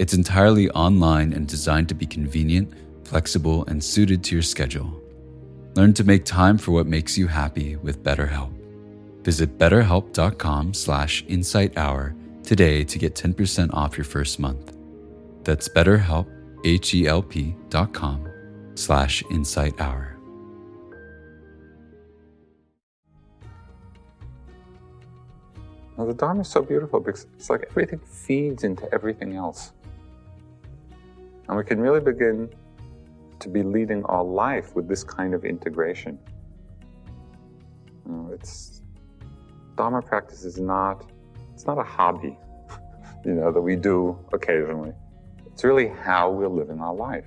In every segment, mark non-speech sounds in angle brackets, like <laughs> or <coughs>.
It's entirely online and designed to be convenient, flexible, and suited to your schedule. Learn to make time for what makes you happy with BetterHelp. Visit betterhelp.com slash insighthour today to get 10% off your first month. That's betterhelp, H-E-L-P dot com slash insighthour. Well, the Dharma is so beautiful because it's like everything feeds into everything else. And we can really begin to be leading our life with this kind of integration. You know, it's Dharma practice is not it's not a hobby, <laughs> you know, that we do occasionally. It's really how we're living our life.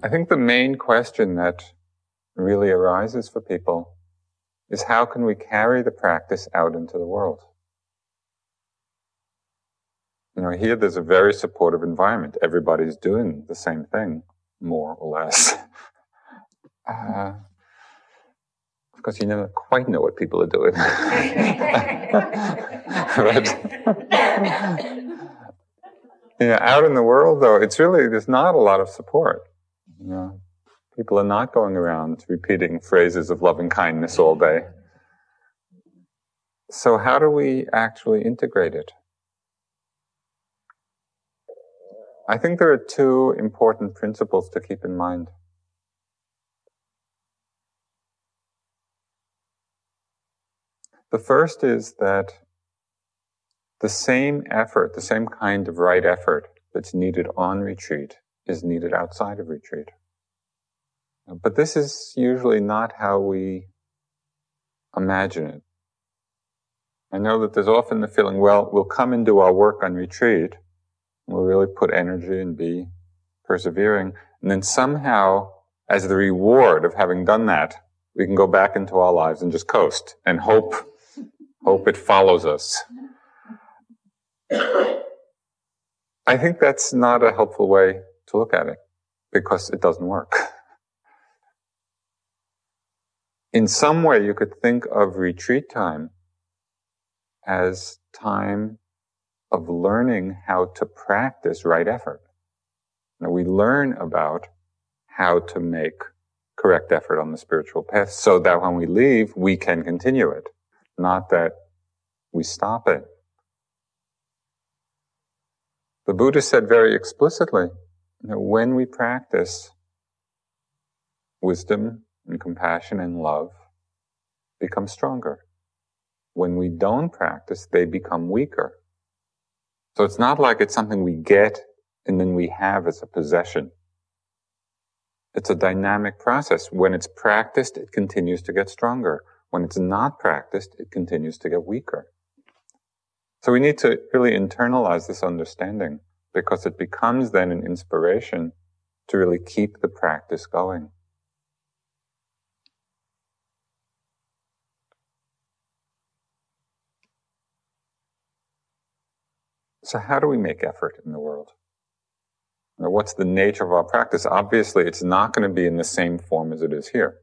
I think the main question that really arises for people is how can we carry the practice out into the world? You know, here there's a very supportive environment. Everybody's doing the same thing, more or less. <laughs> Uh, of course, you never quite know what people are doing. <laughs> but, <laughs> yeah, out in the world, though, it's really, there's not a lot of support. People are not going around repeating phrases of loving kindness all day. So how do we actually integrate it? I think there are two important principles to keep in mind. The first is that the same effort, the same kind of right effort that's needed on retreat is needed outside of retreat. Uh, but this is usually not how we imagine it. I know that there's often the feeling, well, we'll come and do our work on retreat, we'll really put energy and be persevering, and then somehow, as the reward of having done that, we can go back into our lives and just coast and hope, hope it follows us. <coughs> I think that's not a helpful way to look at it because it doesn't work. <laughs> In some way, you could think of retreat time as time of learning how to practice right effort. Now, we learn about how to make correct effort on the spiritual path so that when we leave, we can continue it, not that we stop it. The Buddha said very explicitly, that when we practice wisdom and compassion and love, become stronger. When we don't practice, they become weaker. So it's not like it's something we get and then we have as a possession. It's a dynamic process. When it's practiced, it continues to get stronger. When it's not practiced, it continues to get weaker. So we need to really internalize this understanding because it becomes then an inspiration to really keep the practice going. So how do we make effort in the world? Now, what's the nature of our practice? Obviously, it's not going to be in the same form as it is here.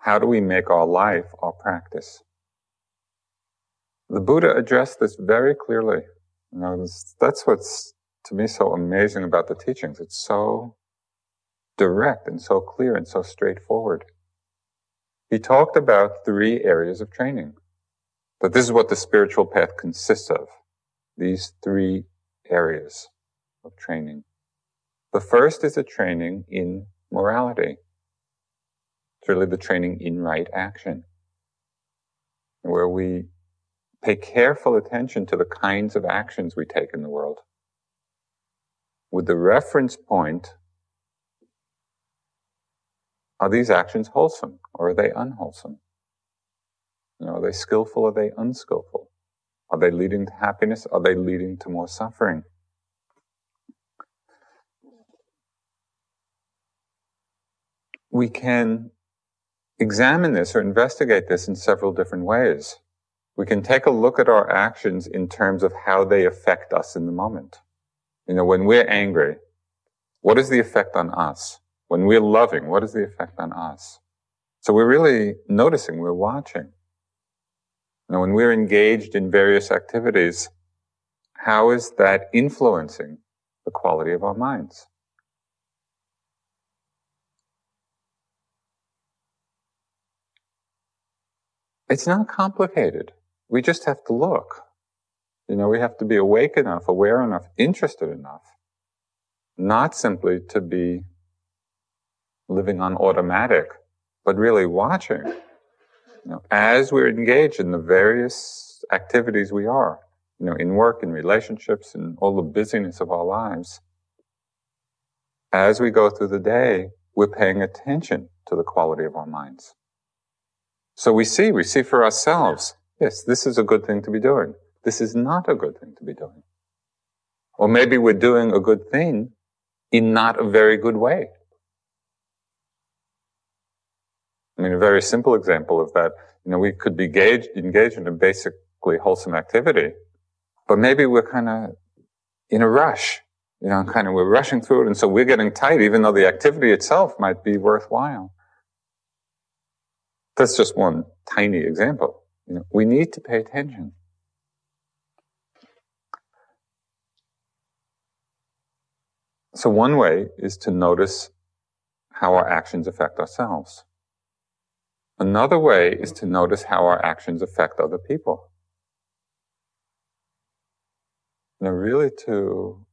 How do we make our life our practice? The Buddha addressed this very clearly. You know, that's what's to me so amazing about the teachings. It's so direct and so clear and so straightforward. He talked about three areas of training. That this is what the spiritual path consists of. These three areas of training. The first is a training in morality. It's really the training in right action, where we pay careful attention to the kinds of actions we take in the world. With the reference point, are these actions wholesome or are they unwholesome? You know, are they skillful or are they unskillful? Are they leading to happiness? Are they leading to more suffering? We can examine this or investigate this in several different ways. We can take a look at our actions in terms of how they affect us in the moment. You know, when we're angry, what is the effect on us? When we're loving, what is the effect on us? So we're really noticing, we're watching. Now, when we're engaged in various activities, how is that influencing the quality of our minds? It's not complicated. We just have to look. You know, we have to be awake enough, aware enough, interested enough, not simply to be living on automatic, but really watching you know, as we're engaged in the various activities we are, you know, in work, in relationships, in all the busyness of our lives, as we go through the day, we're paying attention to the quality of our minds. So we see, we see for ourselves, yes, this is a good thing to be doing. This is not a good thing to be doing. Or maybe we're doing a good thing in not a very good way. I mean, a very simple example of that, you know, we could be engaged, engaged in a basically wholesome activity, but maybe we're kind of in a rush, you know, kind of we're rushing through it, and so we're getting tight, even though the activity itself might be worthwhile. That's just one tiny example. You know, we need to pay attention. So one way is to notice how our actions affect ourselves. Another way is to notice how our actions affect other people. Now, really to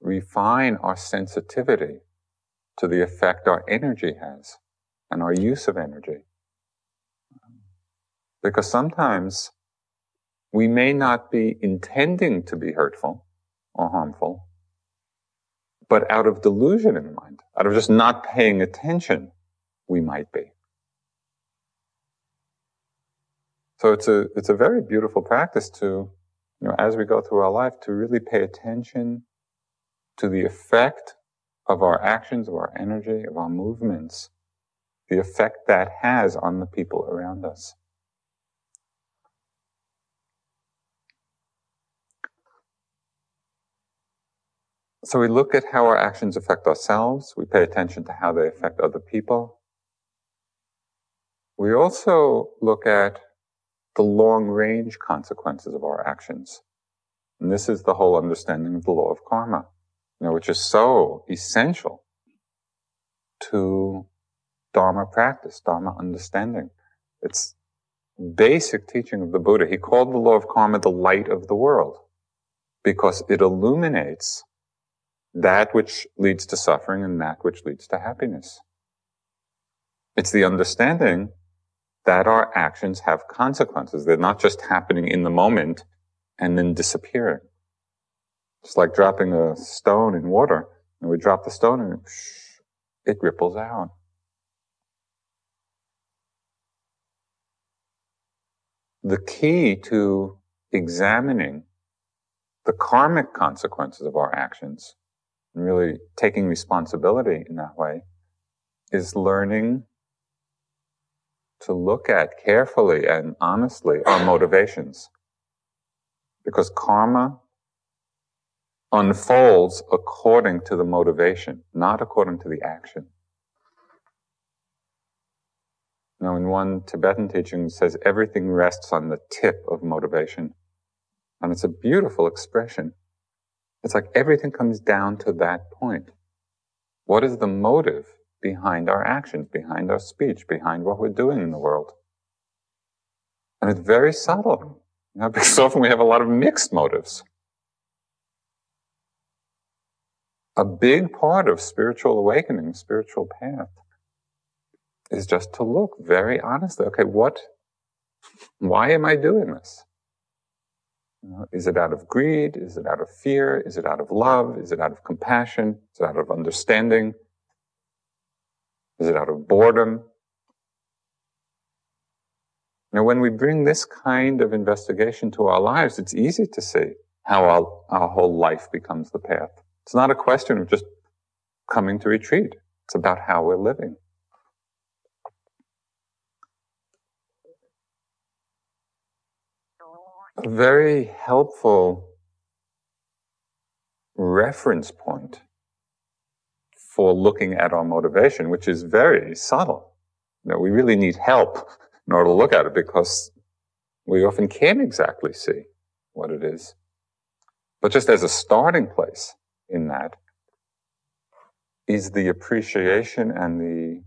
refine our sensitivity to the effect our energy has and our use of energy. Because sometimes we may not be intending to be hurtful or harmful, but out of delusion in the mind, out of just not paying attention, we might be. So it's a, it's a very beautiful practice to, you know, as we go through our life, to really pay attention to the effect of our actions, of our energy, of our movements, the effect that has on the people around us. So we look at how our actions affect ourselves. We pay attention to how they affect other people. We also look at the long range consequences of our actions. And this is the whole understanding of the law of karma, you know, which is so essential to Dharma practice, Dharma understanding. It's basic teaching of the Buddha. He called the law of karma the light of the world because it illuminates that which leads to suffering and that which leads to happiness. It's the understanding that our actions have consequences. They're not just happening in the moment and then disappearing. It's like dropping a stone in water. And we drop the stone and it ripples out. The key to examining the karmic consequences of our actions and really taking responsibility in that way is learning to look at carefully and honestly our motivations. Because karma unfolds according to the motivation, not according to the action. Now, in one Tibetan teaching, says everything rests on the tip of motivation. And it's a beautiful expression. It's like everything comes down to that point. What is the motive behind our actions, behind our speech, behind what we're doing in the world? And it's very subtle. You know, <laughs> because often we have a lot of mixed motives. A big part of spiritual awakening, spiritual path, is just to look very honestly. Okay, what, why am I doing this? Is it out of greed? Is it out of fear? Is it out of love? Is it out of compassion? Is it out of understanding? Is it out of boredom? Now, when we bring this kind of investigation to our lives, it's easy to see how our, our whole life becomes the path. It's not a question of just coming to retreat. It's about how we're living. A very helpful reference point for looking at our motivation, which is very subtle. You know, we really need help in order to look at it because we often can't exactly see what it is. But just as a starting place in that is the appreciation and the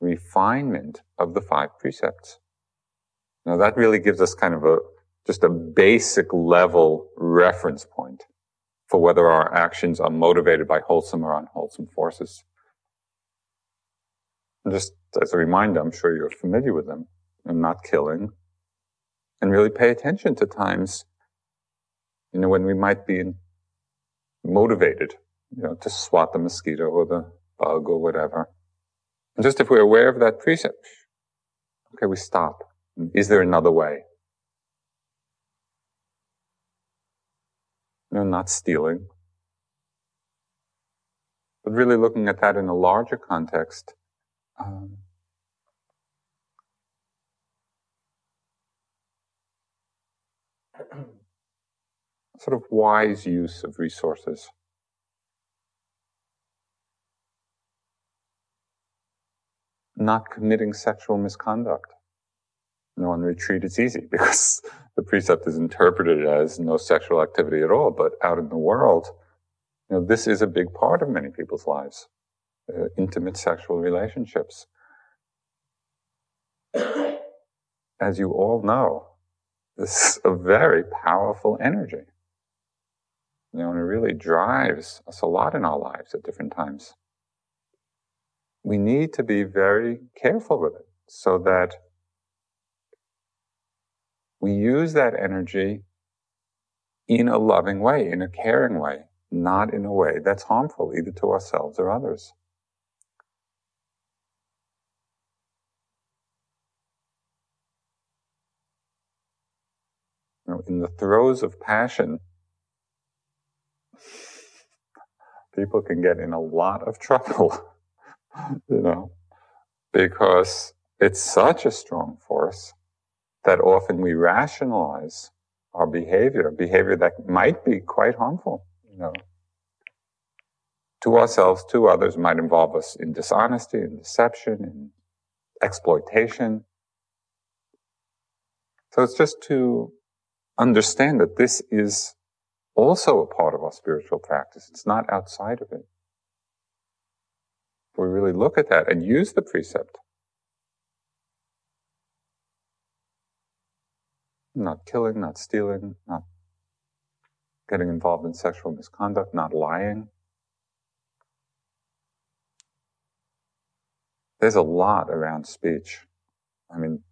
refinement of the five precepts. Now that really gives us kind of a, just a basic level reference point for whether our actions are motivated by wholesome or unwholesome forces. Just as a reminder, I'm sure you're familiar with them and not killing and really pay attention to times, you know, when we might be motivated, you know, to swat the mosquito or the bug or whatever. And just if we're aware of that precept, okay, we stop. Is there another way? Know, not stealing. But really looking at that in a larger context. Um, <clears throat> sort of wise use of resources. Not committing sexual misconduct. Know, on retreat it's easy <laughs> because the precept is interpreted as no sexual activity at all, but out in the world, you know, this is a big part of many people's lives. Uh, intimate sexual relationships. As you all know, this is a very powerful energy. You know, and it really drives us a lot in our lives at different times. We need to be very careful with it so that we use that energy in a loving way, in a caring way, not in a way that's harmful either to ourselves or others. In the throes of passion, people can get in a lot of trouble, <laughs> you know, because it's such a strong force that often we rationalize our behavior, behavior that might be quite harmful, you know, to ourselves, to others, might involve us in dishonesty, in deception, in exploitation. So it's just to understand that this is also a part of our spiritual practice. It's not outside of it. We really look at that and use the precept. Not killing, not stealing, not getting involved in sexual misconduct, not lying. There's a lot around speech. I mean,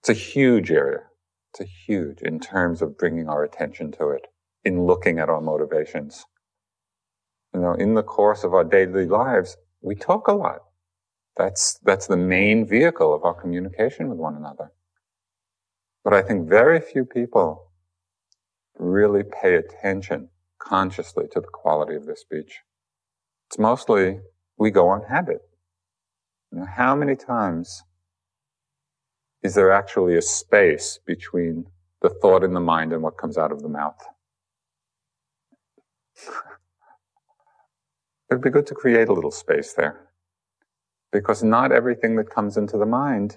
it's a huge area. It's a huge in terms of bringing our attention to it, in looking at our motivations. You know, in the course of our daily lives, we talk a lot. That's, that's the main vehicle of our communication with one another. But I think very few people really pay attention consciously to the quality of their speech. It's mostly we go on habit. You know, how many times is there actually a space between the thought in the mind and what comes out of the mouth? <laughs> It'd be good to create a little space there. Because not everything that comes into the mind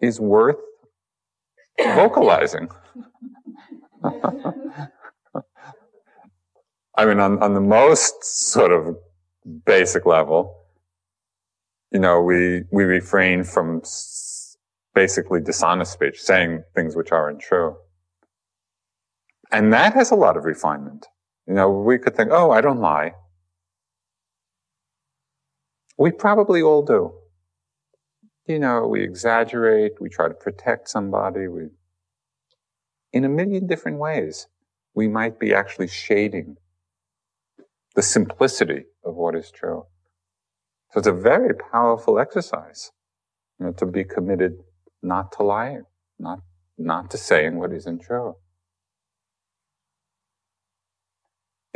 is worth vocalizing. <laughs> I mean, on, on the most sort of basic level, you know, we, we refrain from basically dishonest speech, saying things which aren't true. And that has a lot of refinement. You know, we could think, oh, I don't lie. We probably all do. You know, we exaggerate, we try to protect somebody, we, in a million different ways, we might be actually shading the simplicity of what is true. So it's a very powerful exercise, you know, to be committed not to lying, not, not to saying what isn't true.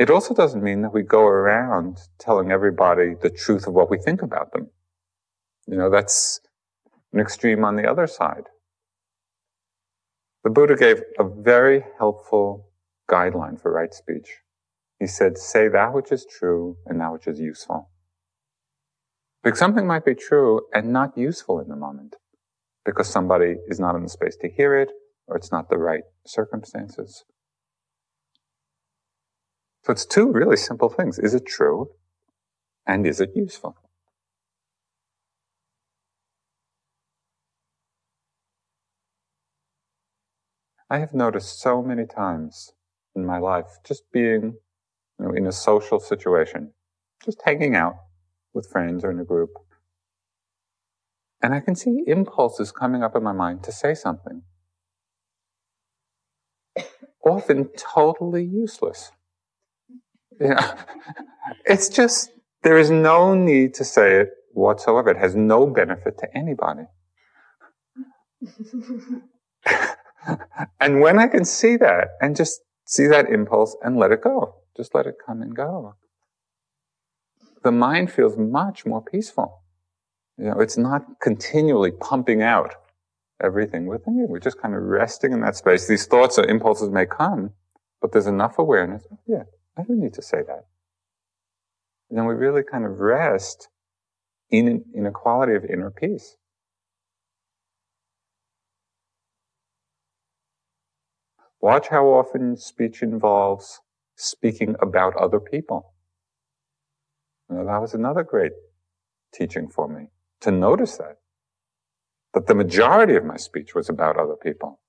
It also doesn't mean that we go around telling everybody the truth of what we think about them. You know, that's an extreme on the other side. The Buddha gave a very helpful guideline for right speech. He said, say that which is true and that which is useful. Because something might be true and not useful in the moment because somebody is not in the space to hear it or it's not the right circumstances. So it's two really simple things. Is it true? And is it useful? I have noticed so many times in my life, just being you know, in a social situation, just hanging out with friends or in a group, and I can see impulses coming up in my mind to say something. <coughs> Often totally useless. Yeah. <laughs> It's just, there is no need to say it whatsoever. It has no benefit to anybody. <laughs> and when I can see that and just see that impulse and let it go, just let it come and go, the mind feels much more peaceful. You know, it's not continually pumping out everything within you. We're just kind of resting in that space. These thoughts or impulses may come, but there's enough awareness. Yeah, I don't need to say that. And then we really kind of rest in, in a quality of inner peace. Watch how often speech involves speaking about other people. Know, that was another great teaching for me to notice that. That the majority of my speech was about other people.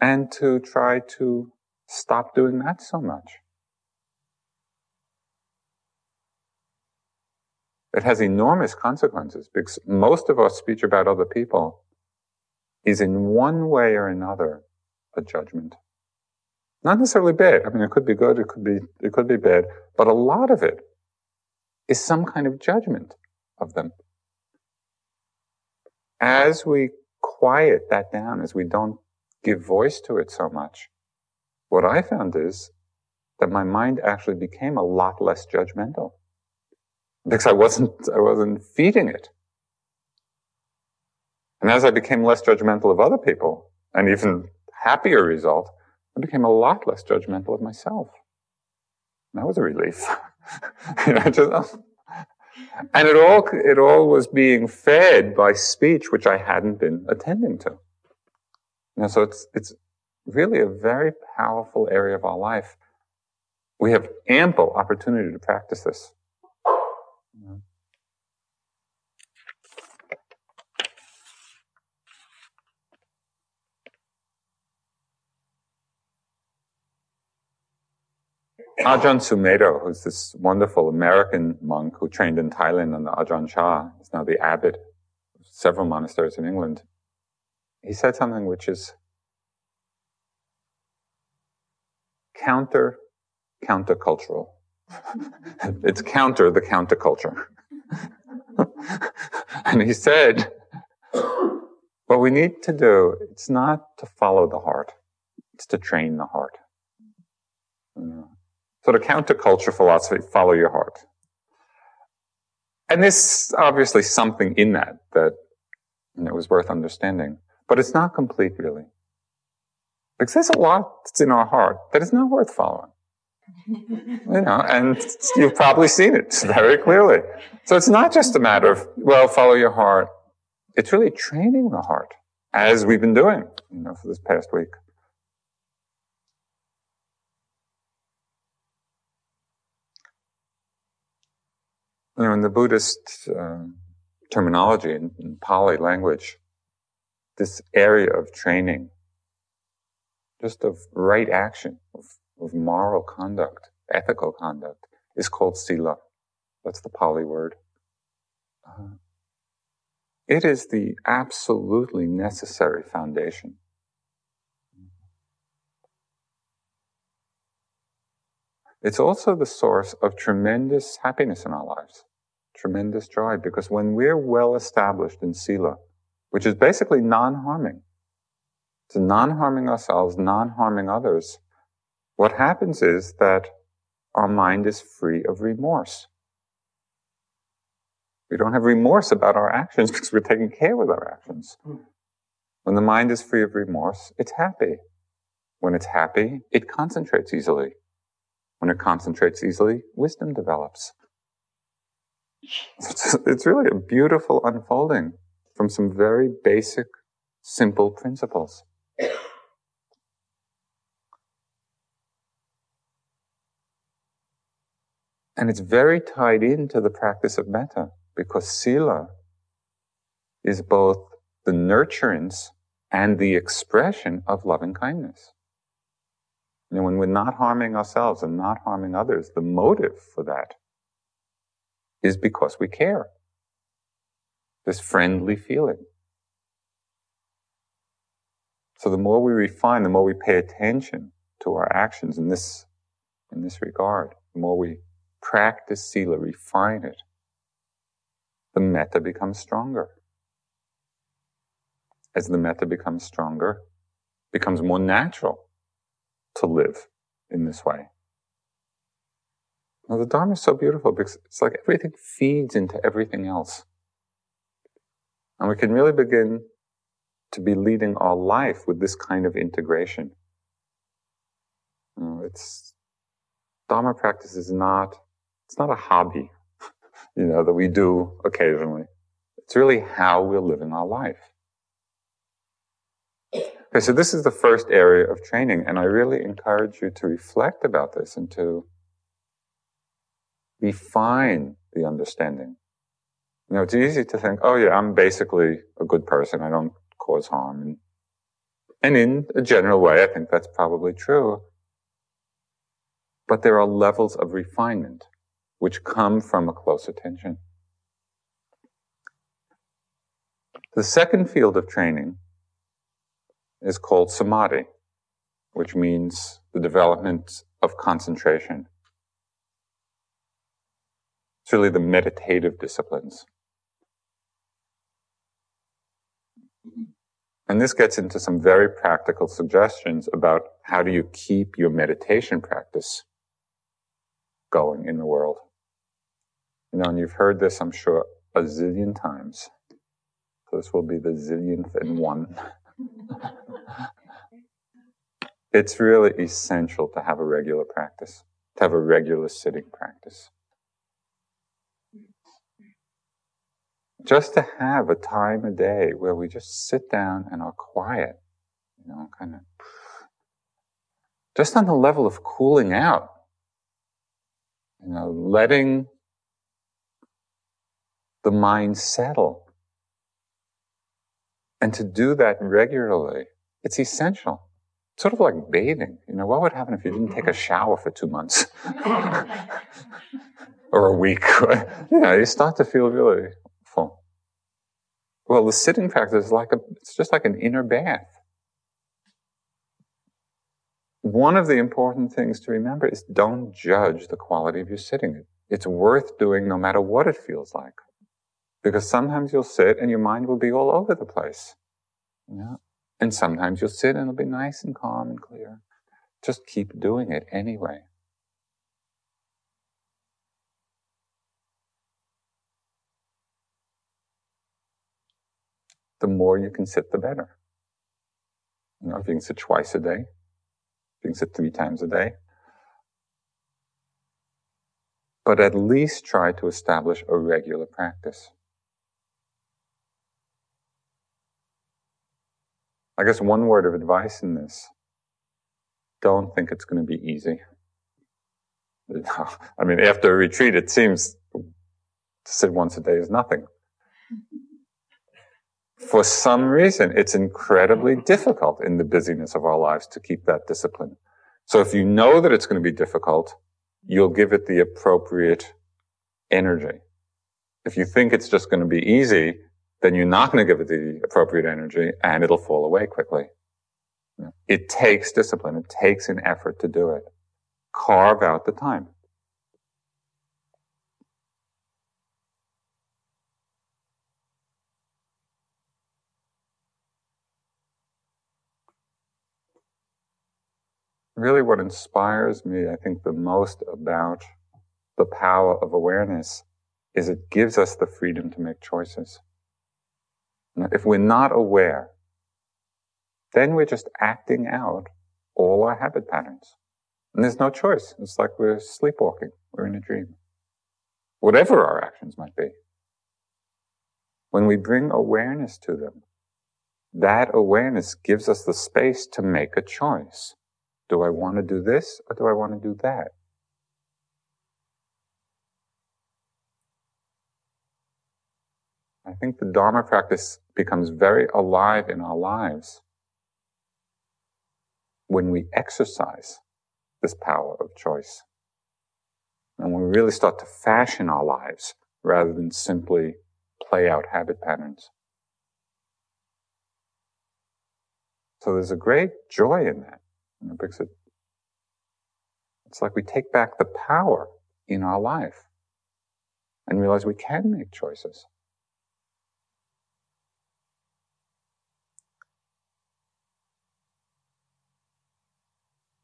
And to try to stop doing that so much. It has enormous consequences because most of our speech about other people is in one way or another a judgment. Not necessarily bad. I mean, it could be good, it could be, it could be bad, but a lot of it is some kind of judgment of them as we quiet that down, as we don't give voice to it so much, what I found is that my mind actually became a lot less judgmental because I wasn't, I wasn't feeding it. And as I became less judgmental of other people, an even happier result, I became a lot less judgmental of myself. that was a relief. <laughs> you know, just, <laughs> and it all, it all was being fed by speech which I hadn't been attending to. You know, so it's, it's really a very powerful area of our life. We have ample opportunity to practice this. Ajahn Sumedho, who's this wonderful American monk who trained in Thailand under Ajahn Chah, is now the abbot of several monasteries in England. He said something which is counter countercultural. It's counter the counterculture. <laughs> and he said, what we need to do, it's not to follow the heart, it's to train the heart. Know, sort counterculture philosophy, follow your heart. And there's obviously something in that that was worth understanding. But it's not complete, really. Because there's a lot that's in our heart that is not worth following. You know, and you've probably seen it <laughs> very clearly. So it's not just a matter of, well, follow your heart. it's really training the heart as we've been doing, you know, for this past week. You know, in the Buddhist uh, terminology, in, in Pali language, this area of training, just of right action, of, of moral conduct, ethical conduct, is called sila. That's the Pali word. Uh, it is the absolutely necessary foundation. It's also the source of tremendous happiness in our lives, tremendous joy, because when we're well established in Sila, which is basically non-harming, to non-harming ourselves, non-harming others, what happens is that our mind is free of remorse. We don't have remorse about our actions <laughs> because we're taking care with our actions. When the mind is free of remorse, it's happy. When it's happy, it concentrates easily. When it concentrates easily, wisdom develops. <laughs> It's really a beautiful unfolding from some very basic, simple principles. And it's very tied into the practice of metta because sila is both the nurturance and the expression of loving kindness. You know, when we're not harming ourselves and not harming others, the motive for that is because we care. This friendly feeling. So the more we refine, the more we pay attention to our actions in this, in this regard, the more we practice sila, refine it, the metta becomes stronger. As the metta becomes stronger, becomes more natural to live in this way. Now, the Dharma is so beautiful because it's like everything feeds into everything else. And we can really begin to be leading our life with this kind of integration. You know, it's Dharma practice is not, it's not a hobby <laughs> you know, that we do occasionally. It's really how we're living our life. Okay, so this is the first area of training, and I really encourage you to reflect about this and to refine the understanding. You know, it's easy to think, oh yeah, I'm basically a good person. I don't cause harm. And, and in a general way, I think that's probably true. But there are levels of refinement which come from a close attention. The second field of training is called samadhi, which means the development of concentration. It's really the meditative disciplines. And this gets into some very practical suggestions about how do you keep your meditation practice going in the world. You know, and you've heard this, I'm sure, a zillion times. So this will be the zillionth and one. <laughs> it's really essential to have a regular practice, to have a regular sitting practice. Just to have a time a day where we just sit down and are quiet, you know, kind of just on the level of cooling out, you know, letting the mind settle. And to do that regularly, it's essential. Sort of like bathing. You know, what would happen if you didn't take a shower for two months? <laughs> or a week? you know, you start to feel really full. Well, the sitting practice is like a, it's just like an inner bath. One of the important things to remember is don't judge the quality of your sitting. It's worth doing no matter what it feels like. Because sometimes you'll sit and your mind will be all over the place. And sometimes you'll sit and it'll be nice and calm and clear. Just keep doing it anyway. The more you can sit, the better. You know, if you can sit twice a day, if you can sit three times a day. But at least try to establish a regular practice. I guess one word of advice in this don't think it's going to be easy. <laughs> I mean, after a retreat, it seems to sit once a day is nothing. <laughs> For some reason, it's incredibly difficult in the busyness of our lives to keep that discipline. So if you know that it's going to be difficult, you'll give it the appropriate energy. If you think it's just going to be easy, then you're not going to give it the appropriate energy and it'll fall away quickly. It takes discipline. It takes an effort to do it. Carve out the time. Really, what inspires me, I think, the most about the power of awareness is it gives us the freedom to make choices. If we're not aware, then we're just acting out all our habit patterns. And there's no choice. It's like we're sleepwalking. We're in a dream. Whatever our actions might be. When we bring awareness to them, that awareness gives us the space to make a choice. Do I want to do this or do I want to do that? I think the Dharma practice becomes very alive in our lives when we exercise this power of choice. And when we really start to fashion our lives rather than simply play out habit patterns. So there's a great joy in that. It, it's like we take back the power in our life and realize we can make choices.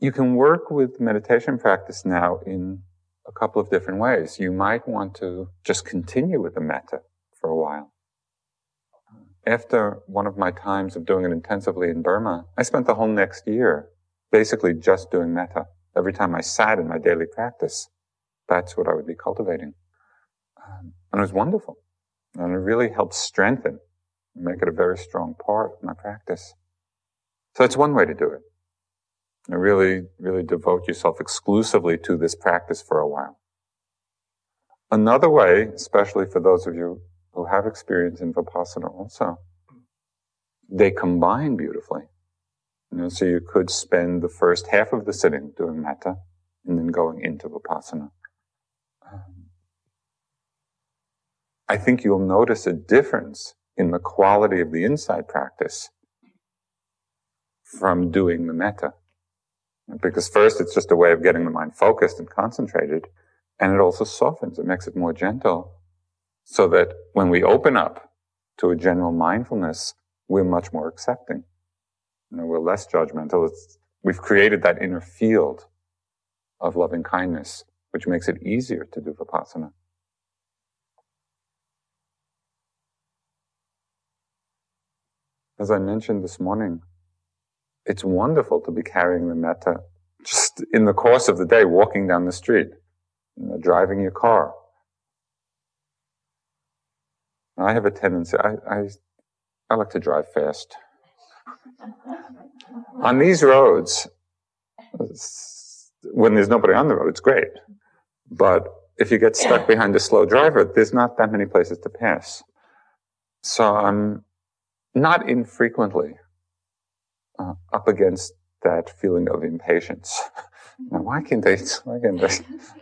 You can work with meditation practice now in a couple of different ways. You might want to just continue with the metta for a while. After one of my times of doing it intensively in Burma, I spent the whole next year basically just doing metta. Every time I sat in my daily practice, that's what I would be cultivating. Um, and it was wonderful. And it really helped strengthen and make it a very strong part of my practice. So that's one way to do it and really, really devote yourself exclusively to this practice for a while. Another way, especially for those of you who have experience in Vipassana also, they combine beautifully. You know, so you could spend the first half of the sitting doing metta and then going into Vipassana. Um, I think you'll notice a difference in the quality of the insight practice from doing the metta. Because first, it's just a way of getting the mind focused and concentrated. And it also softens. It makes it more gentle so that when we open up to a general mindfulness, we're much more accepting. You know, we're less judgmental. It's, we've created that inner field of loving kindness, which makes it easier to do vipassana. As I mentioned this morning, it's wonderful to be carrying the metta just in the course of the day, walking down the street, you know, driving your car. I have a tendency, I, I, I like to drive fast. on these roads, when there's nobody on the road, it's great. But if you get stuck behind a slow driver, there's not that many places to pass. So I'm not infrequently uh, up against that feeling of impatience. <laughs> now, why can't they, why can't they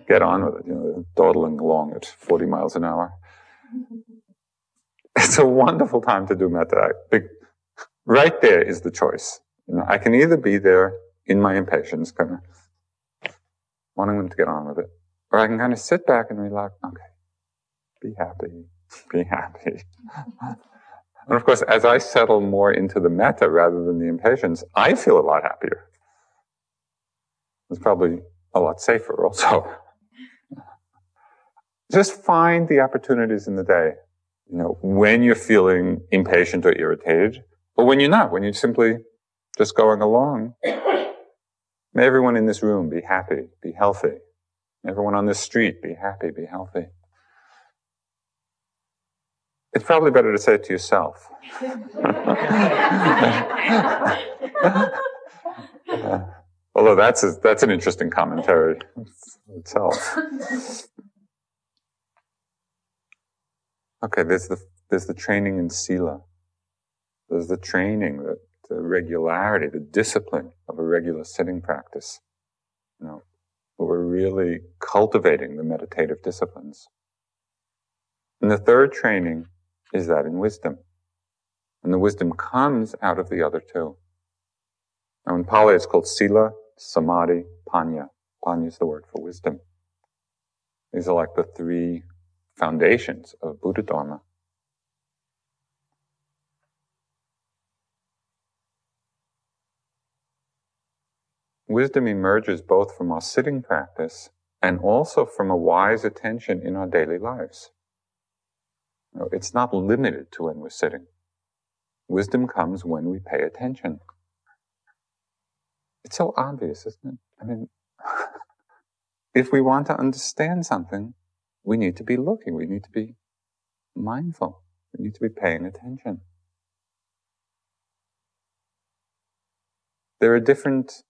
get on with it? You know, dawdling along at 40 miles an hour. <laughs> It's a wonderful time to do metta. Right there is the choice. You know, I can either be there in my impatience, kind of wanting them to get on with it, or I can kind of sit back and relax. Okay, be happy, be happy. <laughs> And of course, as I settle more into the metta rather than the impatience, I feel a lot happier. It's probably a lot safer also. <laughs> Just find the opportunities in the day, you know, when you're feeling impatient or irritated, or when you're not, when you're simply just going along. May everyone in this room be happy, be healthy. Everyone on this street be happy, be healthy. It's probably better to say it to yourself. <laughs> although that's a, that's an interesting commentary itself. Okay, there's the there's the training in sila. There's the training, the, the regularity, the discipline of a regular sitting practice. You know, we're really cultivating the meditative disciplines. And the third training is that in wisdom. And the wisdom comes out of the other two. Now in Pali it's called sila, samadhi, panya. Panya is the word for wisdom. These are like the three foundations of Buddha Dharma. Wisdom emerges both from our sitting practice and also from a wise attention in our daily lives. It's not limited to when we're sitting. Wisdom comes when we pay attention. It's so obvious, isn't it? I mean, <laughs> if we want to understand something, we need to be looking. We need to be mindful. We need to be paying attention. There are different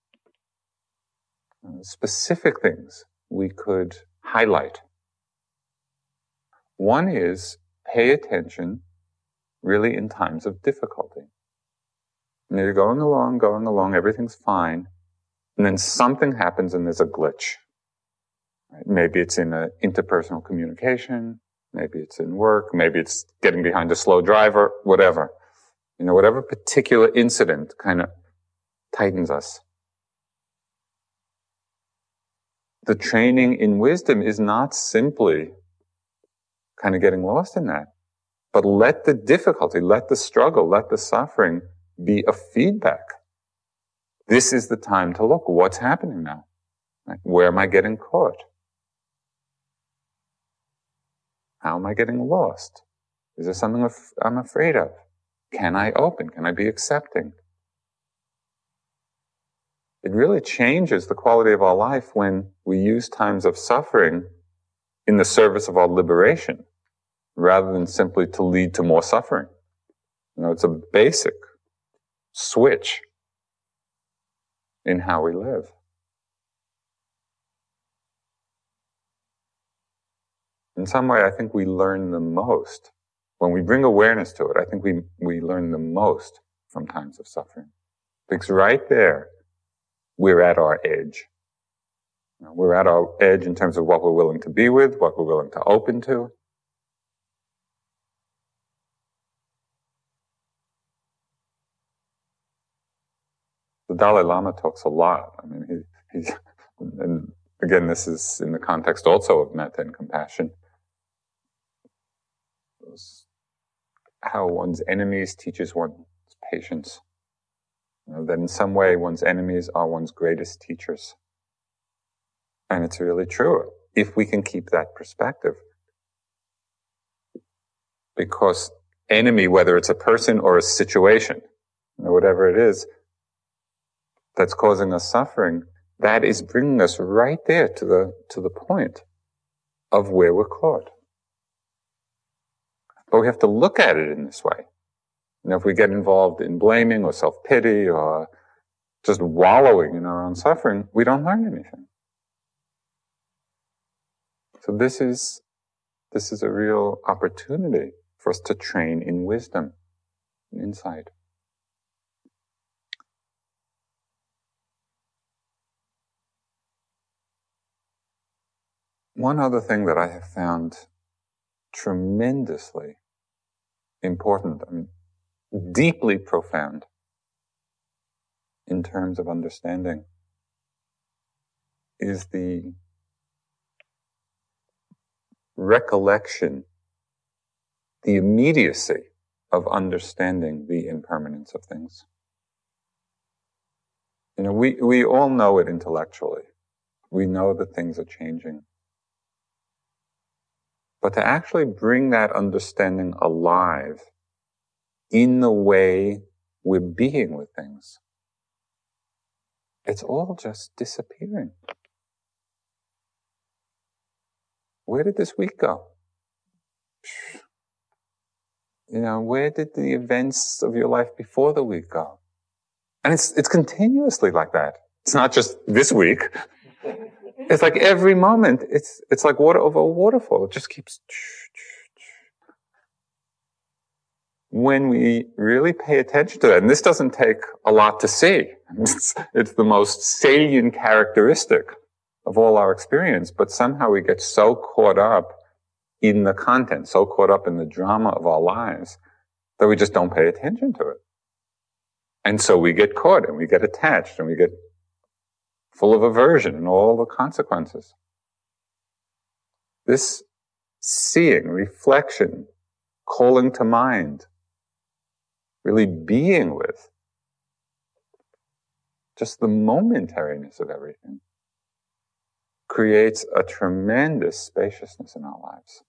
uh, specific things we could highlight. One is pay attention really in times of difficulty. And you're going along, going along, everything's fine, and then something happens and there's a glitch. Right? Maybe it's in interpersonal communication, maybe it's in work, maybe it's getting behind a slow driver, whatever. You know, whatever particular incident kind of tightens us. The training in wisdom is not simply kind of getting lost in that, but let the difficulty, let the struggle, let the suffering be a feedback. This is the time to look. What's happening now? Like, where am I getting caught? How am I getting lost? Is there something I'm afraid of? Can I open? Can I be accepting? It really changes the quality of our life when we use times of suffering in the service of our liberation rather than simply to lead to more suffering. You know, it's a basic switch in how we live. In some way, I think we learn the most. When we bring awareness to it, I think we, we learn the most from times of suffering. Because right there, we're at our edge. You know, we're at our edge in terms of what we're willing to be with, what we're willing to open to. Dalai Lama talks a lot. I mean, he, and again, this is in the context also of metta and compassion. How one's enemies teaches one's patience. You know, that in some way one's enemies are one's greatest teachers. And it's really true if we can keep that perspective. Because enemy, whether it's a person or a situation, you know, whatever it is, that's causing us suffering, that is bringing us right there to the, to the point of where we're caught. But we have to look at it in this way. You know, if we get involved in blaming or self-pity or just wallowing in our own suffering, we don't learn anything. So this is, this is a real opportunity for us to train in wisdom and insight. One other thing that I have found tremendously important, I mean, deeply profound in terms of understanding is the recollection, the immediacy of understanding the impermanence of things. You know, we, we all know it intellectually. We know that things are changing. But to actually bring that understanding alive in the way we're being with things, it's all just disappearing. Where did this week go? You know, where did the events of your life before the week go? And it's, it's continuously like that. It's not just this week. <laughs> It's like every moment. It's, it's like water over a waterfall. It just keeps. When we really pay attention to that, and this doesn't take a lot to see. It's, it's the most salient characteristic of all our experience, but somehow we get so caught up in the content, so caught up in the drama of our lives that we just don't pay attention to it. And so we get caught and we get attached and we get full of aversion and all the consequences. This seeing, reflection, calling to mind, really being with just the momentariness of everything creates a tremendous spaciousness in our lives.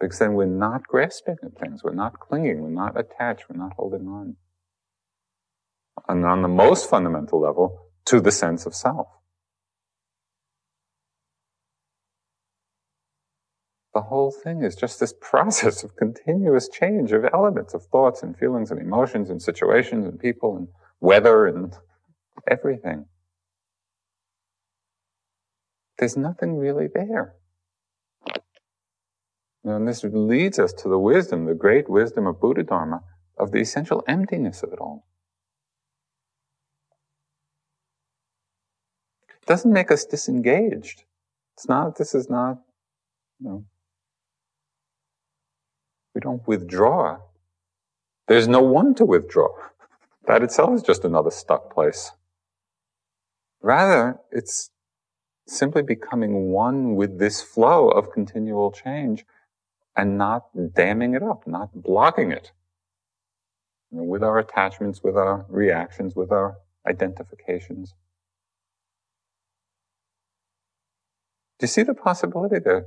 Because then we're not grasping at things, we're not clinging, we're not attached, we're not holding on. And on the most fundamental level, to the sense of self. The whole thing is just this <laughs> process of continuous change of elements, of thoughts and feelings and emotions and situations and people and weather and everything. There's nothing really there. And this leads us to the wisdom, the great wisdom of Buddha Dharma, of the essential emptiness of it all. It doesn't make us disengaged. It's not, this is not, you know, we don't withdraw. There's no one to withdraw. That itself is just another stuck place. Rather, it's simply becoming one with this flow of continual change and not damming it up, not blocking it you know, with our attachments, with our reactions, with our identifications. Do you see the possibility there?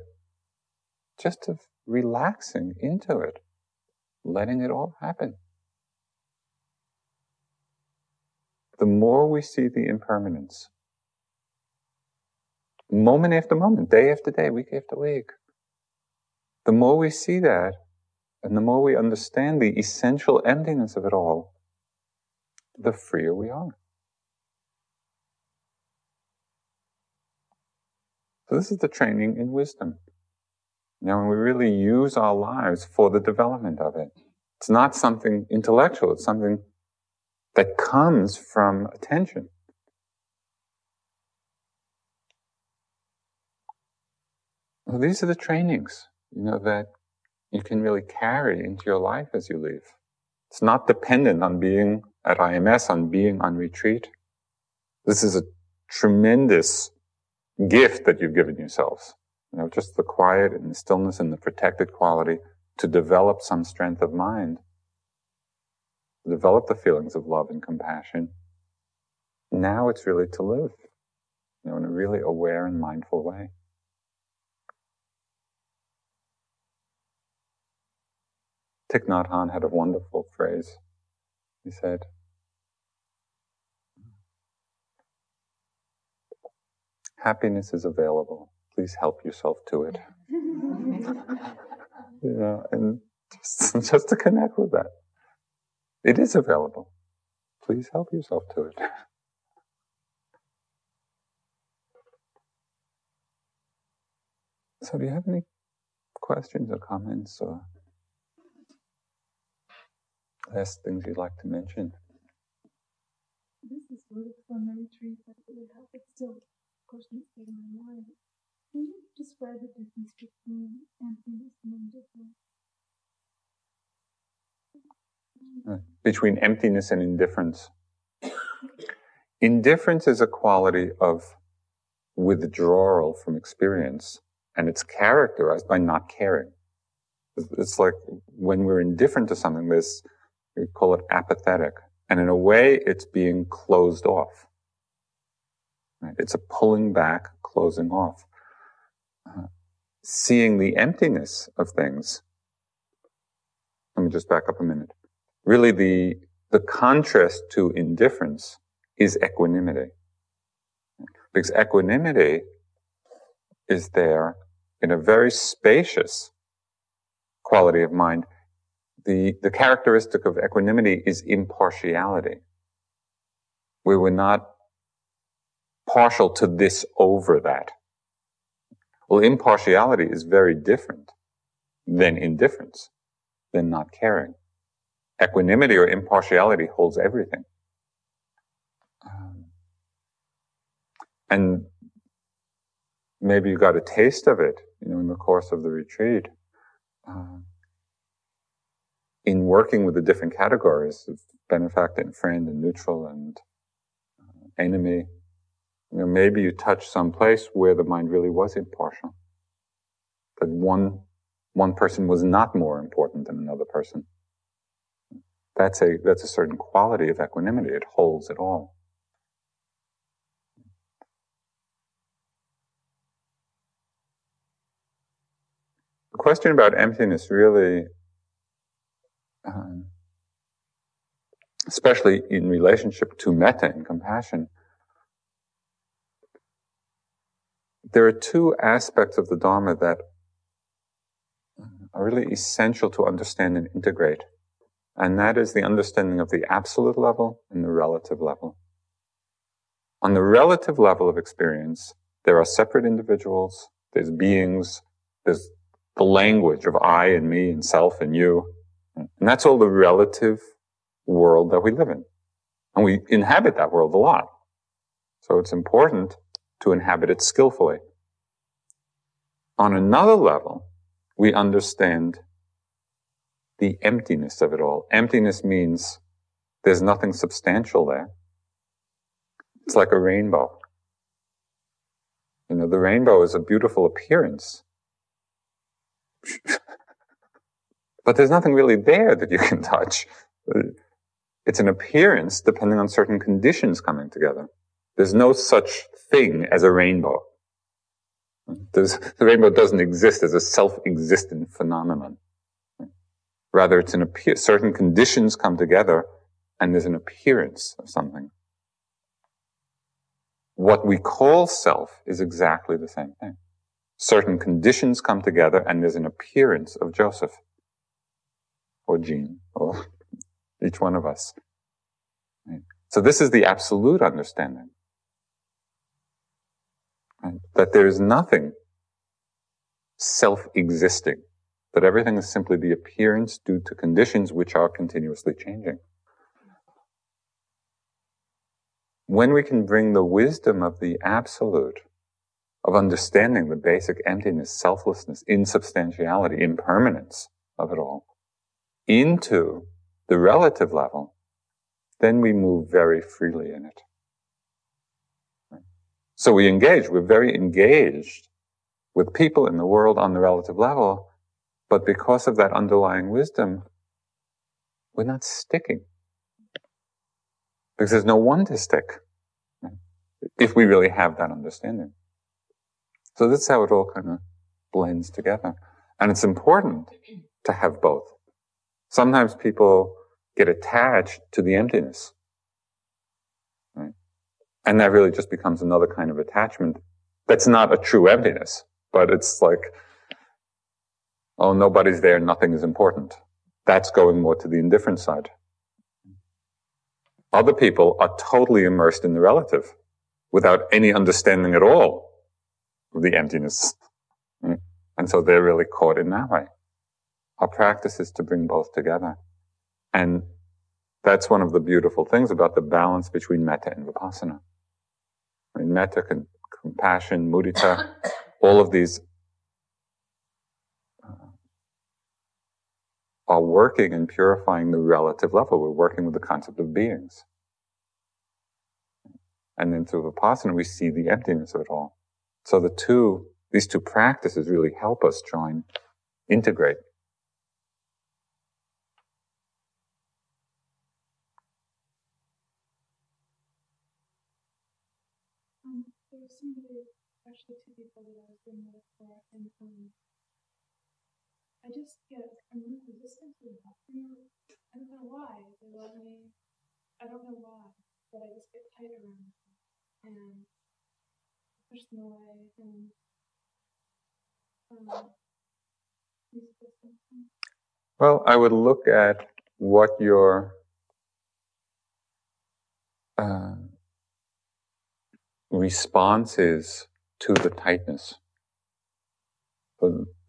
Just of relaxing into it, letting it all happen. The more we see the impermanence, moment after moment, day after day, week after week, the more we see that, and the more we understand the essential emptiness of it all, the freer we are. So this is the training in wisdom. Now, when we really use our lives for the development of it, it's not something intellectual, it's something that comes from attention. Well, these are the trainings you know, that you can really carry into your life as you leave. It's not dependent on being at IMS, on being on retreat. This is a tremendous gift that you've given yourselves. You know, just the quiet and the stillness and the protected quality to develop some strength of mind, to develop the feelings of love and compassion. Now it's really to live, you know, in a really aware and mindful way. Thich Nhat Hanh had a wonderful phrase. He said, Happiness is available. Please help yourself to it. <laughs> you know, and just, <laughs> just to connect with that. It is available. Please help yourself to it. <laughs> So, do you have any questions or comments or? last things you'd like to mention? This is really from the retreat, but it would help. It's still, of course, in my mind. Can you describe the difference between emptiness and indifference? Uh, between emptiness and indifference. indifference is a quality of withdrawal from experience, and it's characterized by not caring. It's like when we're indifferent to something, there's we call it apathetic. And in a way, it's being closed off. Right? It's a pulling back, closing off. Seeing the emptiness of things. Let me just back up a minute. Really, the, the contrast to indifference is equanimity. Because equanimity is there in a very spacious quality of mind the, the characteristic of equanimity is impartiality. We were not partial to this over that. Well, impartiality is very different than indifference, than not caring. Equanimity or impartiality holds everything. Um, and maybe you got a taste of it, you know, in the course of the retreat. Uh, in working with the different categories of benefactor and friend and neutral and uh, enemy, you know, maybe you touch some place where the mind really was impartial. That one, one person was not more important than another person. That's a, that's a certain quality of equanimity. It holds it all. The question about emptiness really um, especially in relationship to metta and compassion, there are two aspects of the Dharma that are really essential to understand and integrate. And that is the understanding of the absolute level and the relative level. On the relative level of experience, there are separate individuals, there's beings, there's the language of I and me and self and you, and that's all the relative world that we live in. And we inhabit that world a lot. So it's important to inhabit it skillfully. On another level, we understand the emptiness of it all. Emptiness means there's nothing substantial there. It's like a rainbow. You know, the rainbow is a beautiful appearance. <laughs> But there's nothing really there that you can <laughs> touch. It's an appearance depending on certain conditions coming together. There's no such thing as a rainbow. There's, the rainbow doesn't exist as a self-existent phenomenon. Rather, it's an appear, certain conditions come together and there's an appearance of something. What we call self is exactly the same thing. Certain conditions come together and there's an appearance of Joseph or Jean or <laughs> each one of us. So this is the absolute understanding. That there is nothing self-existing. That everything is simply the appearance due to conditions which are continuously changing. When we can bring the wisdom of the absolute, of understanding the basic emptiness, selflessness, insubstantiality, impermanence of it all, into the relative level, then we move very freely in it. So we engage, we're very engaged with people in the world on the relative level, but because of that underlying wisdom, we're not sticking. Because there's no one to stick. If we really have that understanding. So that's how it all kind of blends together. And it's important to have both. Sometimes people get attached to the emptiness. And that really just becomes another kind of attachment that's not a true emptiness, but it's like, oh, nobody's there, nothing is important. That's going more to the indifferent side. Other people are totally immersed in the relative without any understanding at all of the emptiness. And so they're really caught in that way. Our practice is to bring both together. And that's one of the beautiful things about the balance between metta and vipassana. I mean, metta, con- compassion, mudita, all of these uh, are working and purifying the relative level. We're working with the concept of beings. And then through vipassana, we see the emptiness of it all. So the two, these two practices really help us join, integrate actually two people that I was doing that for, and um, I just get I'm resistant to them. I don't know why they love me. I don't know why, but I just get tight around them and push them away and um, Well, I would look at what your uh, response is to the tightness.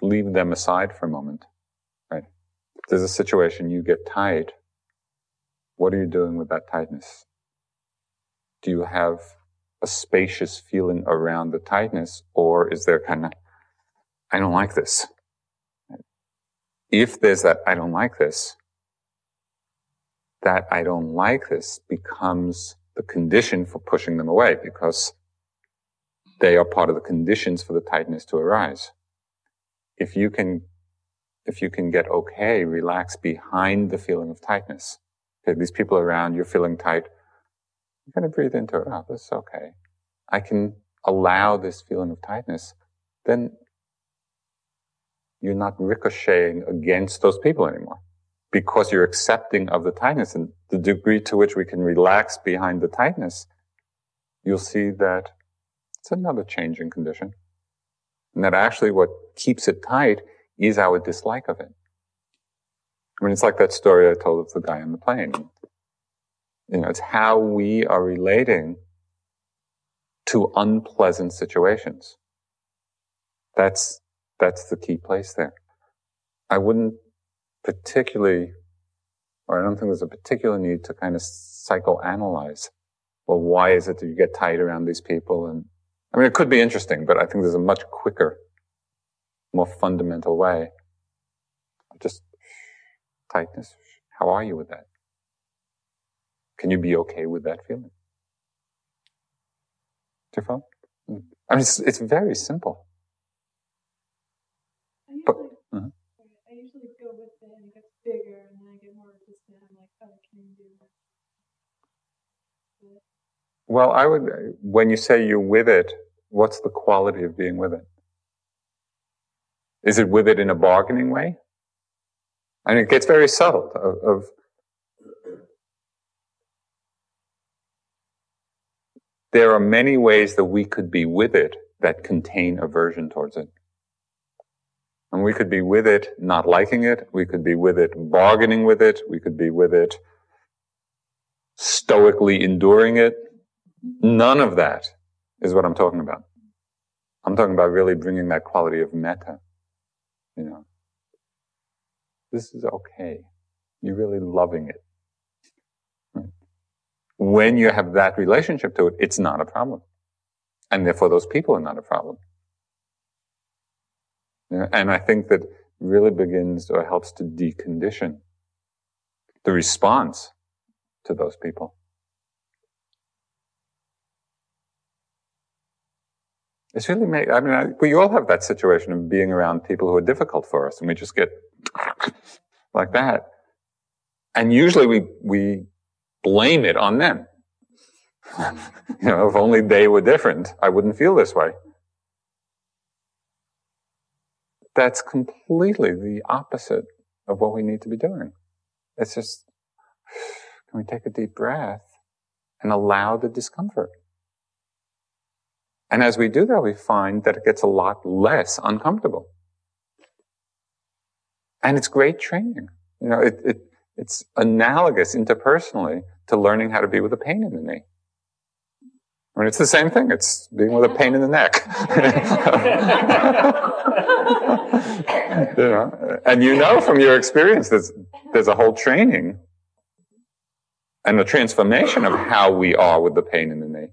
Leave them aside for a moment, right? There's a situation you get tight, what are you doing with that tightness? Do you have a spacious feeling around the tightness, or is there kind of, I don't like this? If there's that, I don't like this, that I don't like this becomes the condition for pushing them away because they are part of the conditions for the tightness to arise. If you can, if you can get okay, relax behind the feeling of tightness. Okay, these people around, you're feeling tight I'm going to breathe into it. Oh, this is okay. I can allow this feeling of tightness. Then you're not ricocheting against those people anymore because you're accepting of the tightness and the degree to which we can relax behind the tightness. You'll see that it's another changing condition. And that actually what keeps it tight is our dislike of it. I mean, it's like that story I told of the guy on the plane. You know, it's how we are relating to unpleasant situations. That's, that's the key place there. I wouldn't particularly, or I don't think there's a particular need to kind of psychoanalyze. Well, why is it that you get tight around these people? And I mean, it could be interesting, but I think there's a much quicker, more fundamental way. Just tightness. How are you with that? Can you be okay with that feeling? Far? Mm. I mean, it's, it's very simple. I usually, but, uh-huh. I usually go with it and it gets bigger and then I get more resistant. I'm like, oh, can you do this? Well, I would, when you say you're with it, what's the quality of being with it? Is it with it in a bargaining way? And it gets very subtle of, of There are many ways that we could be with it that contain aversion towards it. And we could be with it not liking it. We could be with it bargaining with it. We could be with it stoically enduring it. None of that is what I'm talking about. I'm talking about really bringing that quality of metta. You know, this is okay. You're really loving it when you have that relationship to it, it's not a problem. And therefore those people are not a problem. And I think that really begins or helps to decondition the response to those people. It's really made, I mean, I, we all have that situation of being around people who are difficult for us and we just get <laughs> like that. And usually we, we blame it on them. <laughs> you know, if only they were different, I wouldn't feel this way. That's completely the opposite of what we need to be doing. It's just, can we take a deep breath and allow the discomfort? And as we do that, we find that it gets a lot less uncomfortable. And it's great training. You know, it, it, it's analogous interpersonally to learning how to be with a pain in the knee. I mean, it's the same thing. It's being with a pain in the neck. <laughs> you know? And you know from your experience that there's a whole training and a transformation of how we are with the pain in the knee.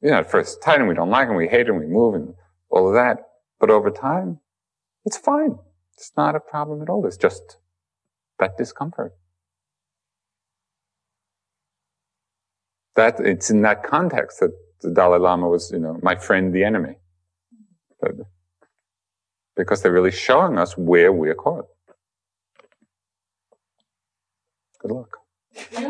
You know, at first tight and we don't like and we hate and we move and all of that. But over time, it's fine. It's not a problem at all. It's just that discomfort. that it's in that context that the Dalai Lama was, you know, my friend, the enemy. But, because they're really showing us where we're caught. Good luck. <laughs> you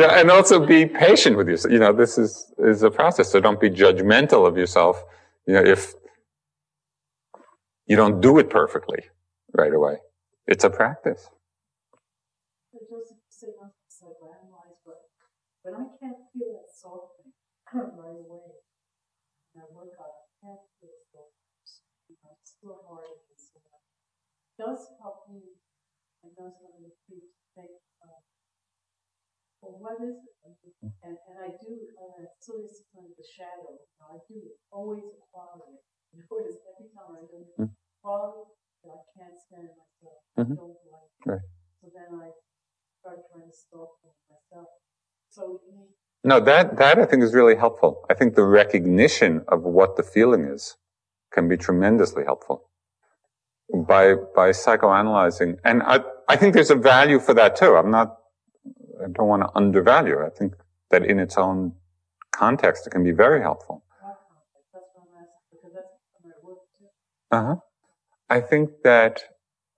know, and also be patient with yourself. You know, this is, is a process, so don't be judgmental of yourself. You know, if you don't do it perfectly right away, it's a practice. When I can't feel that softening right away, and I work on I can't feel it you know, it's still hard to consider. Does help me know some of the to think, uh, well, what is it? And, and I do, uh, so this is like the shadow. I do always apply it. <laughs> Notice every time I do Mm. quality that I can't stand myself. Mhm. I don't like it. Right. So then I start trying to stop myself. So you need No, that, that I think is really helpful. I think the recognition of what the feeling is can be tremendously helpful. By, by psychoanalyzing, and I, I think there's a value for that too. I'm not, I don't want to undervalue it. I think that in its own context, it can be very helpful. Uh-huh. I think that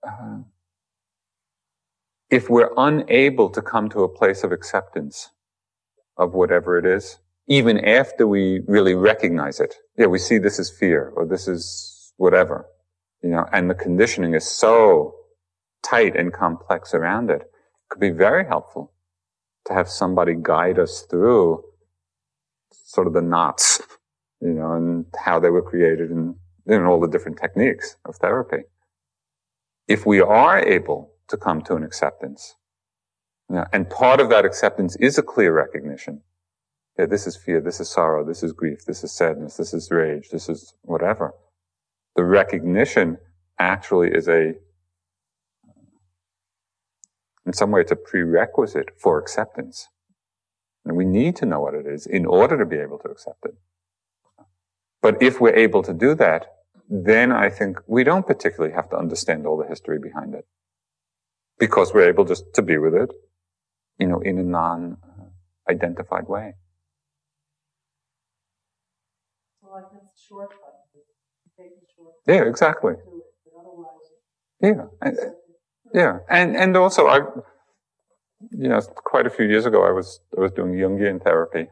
uh, if we're unable to come to a place of acceptance of whatever it is, even after we really recognize it, yeah, we see this is fear or this is whatever, you know, and the conditioning is so tight and complex around it, it could be very helpful to have somebody guide us through sort of the knots, you know, and how they were created and in all the different techniques of therapy. If we are able to come to an acceptance, and part of that acceptance is a clear recognition. Yeah, this is fear, this is sorrow, this is grief, this is sadness, this is rage, this is whatever. The recognition actually is a, in some way, it's a prerequisite for acceptance. And we need to know what it is in order to be able to accept it. But if we're able to do that, then I think we don't particularly have to understand all the history behind it. Because we're able just to be with it, you know, in a non-identified way. So like this shortcut. Take the shortcut. Yeah, exactly. Do it, but otherwise, Yeah. And, yeah. And, and also I, you know, quite a few years ago I was, I was doing Jungian therapy.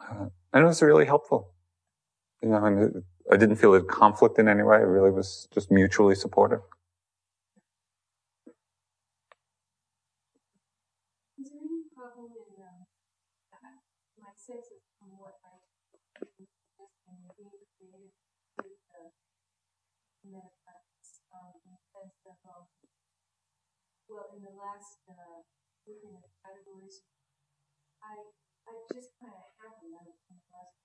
Uh, and it was really helpful. You know, and it, I didn't feel a conflict in any way. It really was just mutually supportive. Well, in the last, uh, looking at categories, I, I just kind of have them, I in the last,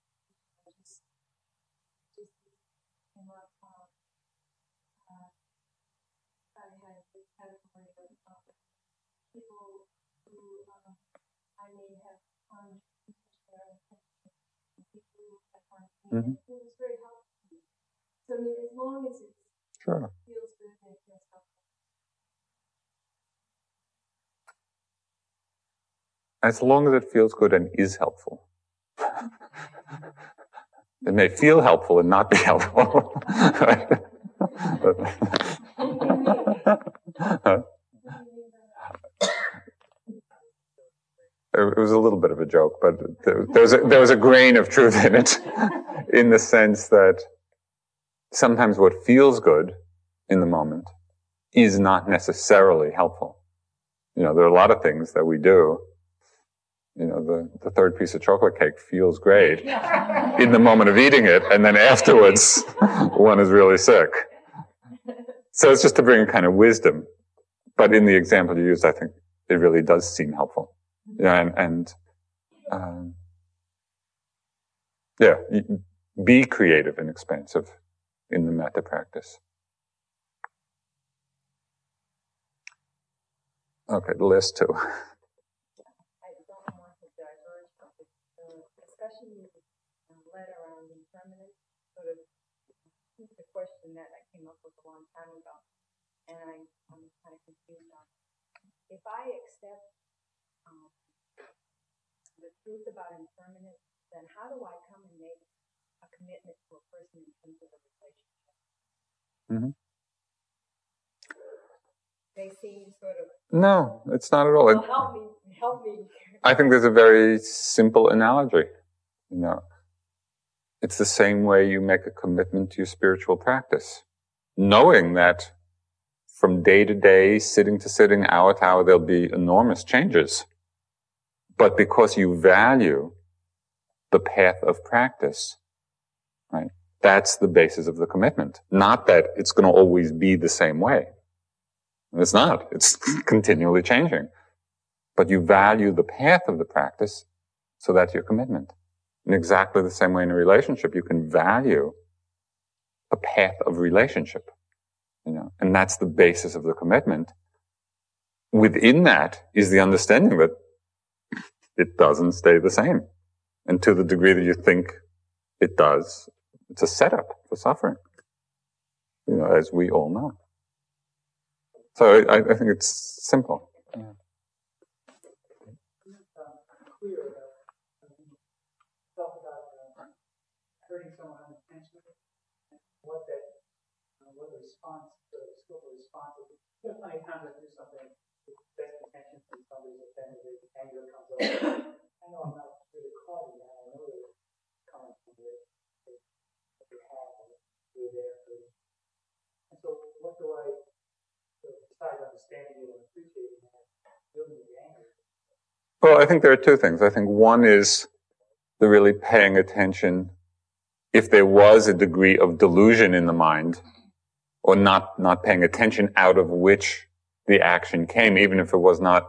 I just, just came up, um, uh, I had the category of, um, people who um, I may have and people who I find Mhm. it was very helpful. to me. So I mean, as long as it Sure. feels good and it feels helpful. As long as it feels good and is helpful. it may feel helpful and not be helpful. it was a little bit of a joke, but there, was a, there was a grain of truth in it, in the sense that sometimes what feels good in the moment is not necessarily helpful. You know, there are a lot of things that we do. You know, the, the third piece of chocolate cake feels great <laughs> in the moment of eating it, and then afterwards, <laughs> one is really sick. So it's just to bring a kind of wisdom. But in the example you used, I think it really does seem helpful. Yeah, and, and um, yeah, be creative and expansive in the metta practice. Okay, the last two. <laughs> question that I came up with a long time ago, and I, I'm kind of confused on. If I accept um, the truth about impermanence, then how do I come and make a commitment to a person in terms of a relationship? Mhm. They seem sort of, No, it's not at all. well, help me, help me. I think there's a very simple analogy. You know, it's the same way you make a commitment to your spiritual practice, knowing that from day to day, sitting to sitting, hour to hour, there'll be enormous changes. But because you value the path of practice, right? That's the basis of the commitment. Not that it's going to always be the same way. It's not. It's <laughs> continually changing. But you value the path of the practice, so that's your commitment. In exactly the same way in a relationship, you can value a path of relationship. You know, and that's the basis of the commitment. Within that is the understanding that <laughs> it doesn't stay the same. And to the degree that you think it does, it's a setup for suffering. You know, as we all know. So I, I think it's simple. Yeah. Unintentionally, what that, uh, what the response, the scope of response is. Plenty of times I do something with best intentions and somebody's offended, anger comes up. I know I'm not really that. I know it's coming from there for And so what do I, besides understanding and appreciating that, with the anger? Well, I think there are two things. I think one is the really paying attention if there was a degree of delusion in the mind or not, not paying attention out of which the action came, even if it was not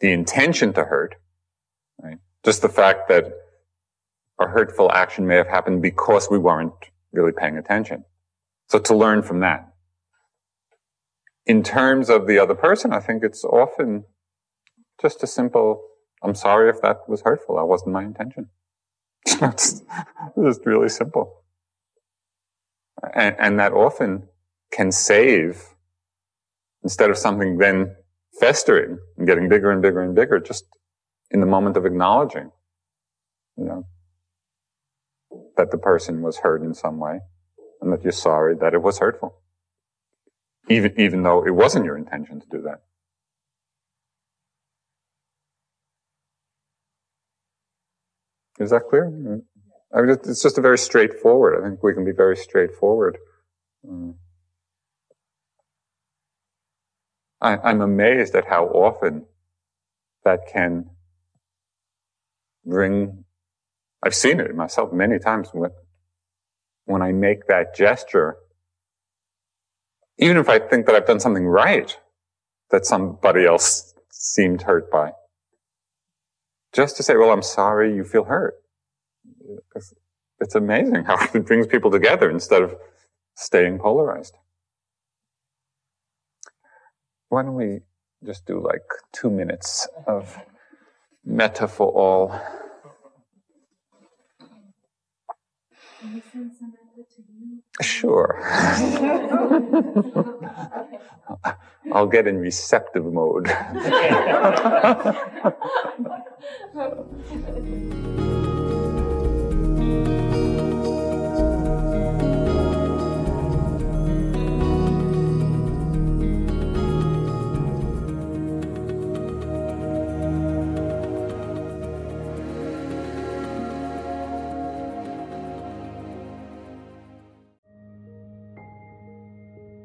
the intention to hurt, right? Just the fact that a hurtful action may have happened because we weren't really paying attention. So to learn from that. In terms of the other person, I think it's often just a simple, I'm sorry if that was hurtful. That wasn't my intention. It's just really simple. And, and that often can save, instead of something then festering and getting bigger and bigger and bigger, just in the moment of acknowledging, you know, that the person was hurt in some way and that you're sorry that it was hurtful. Even, even though it wasn't your intention to do that. Is that clear? I mean, it's just a very straightforward. I think we can be very straightforward. I, I'm amazed at how often that can bring. I've seen it myself many times when, when I make that gesture. Even if I think that I've done something right, that somebody else seemed hurt by just to say, well, I'm sorry you feel hurt. It's, it's amazing how <laughs> it brings people together instead of staying polarized. Why don't we just do like two minutes of metta for all? Sure. I'll get in receptive mode. <laughs>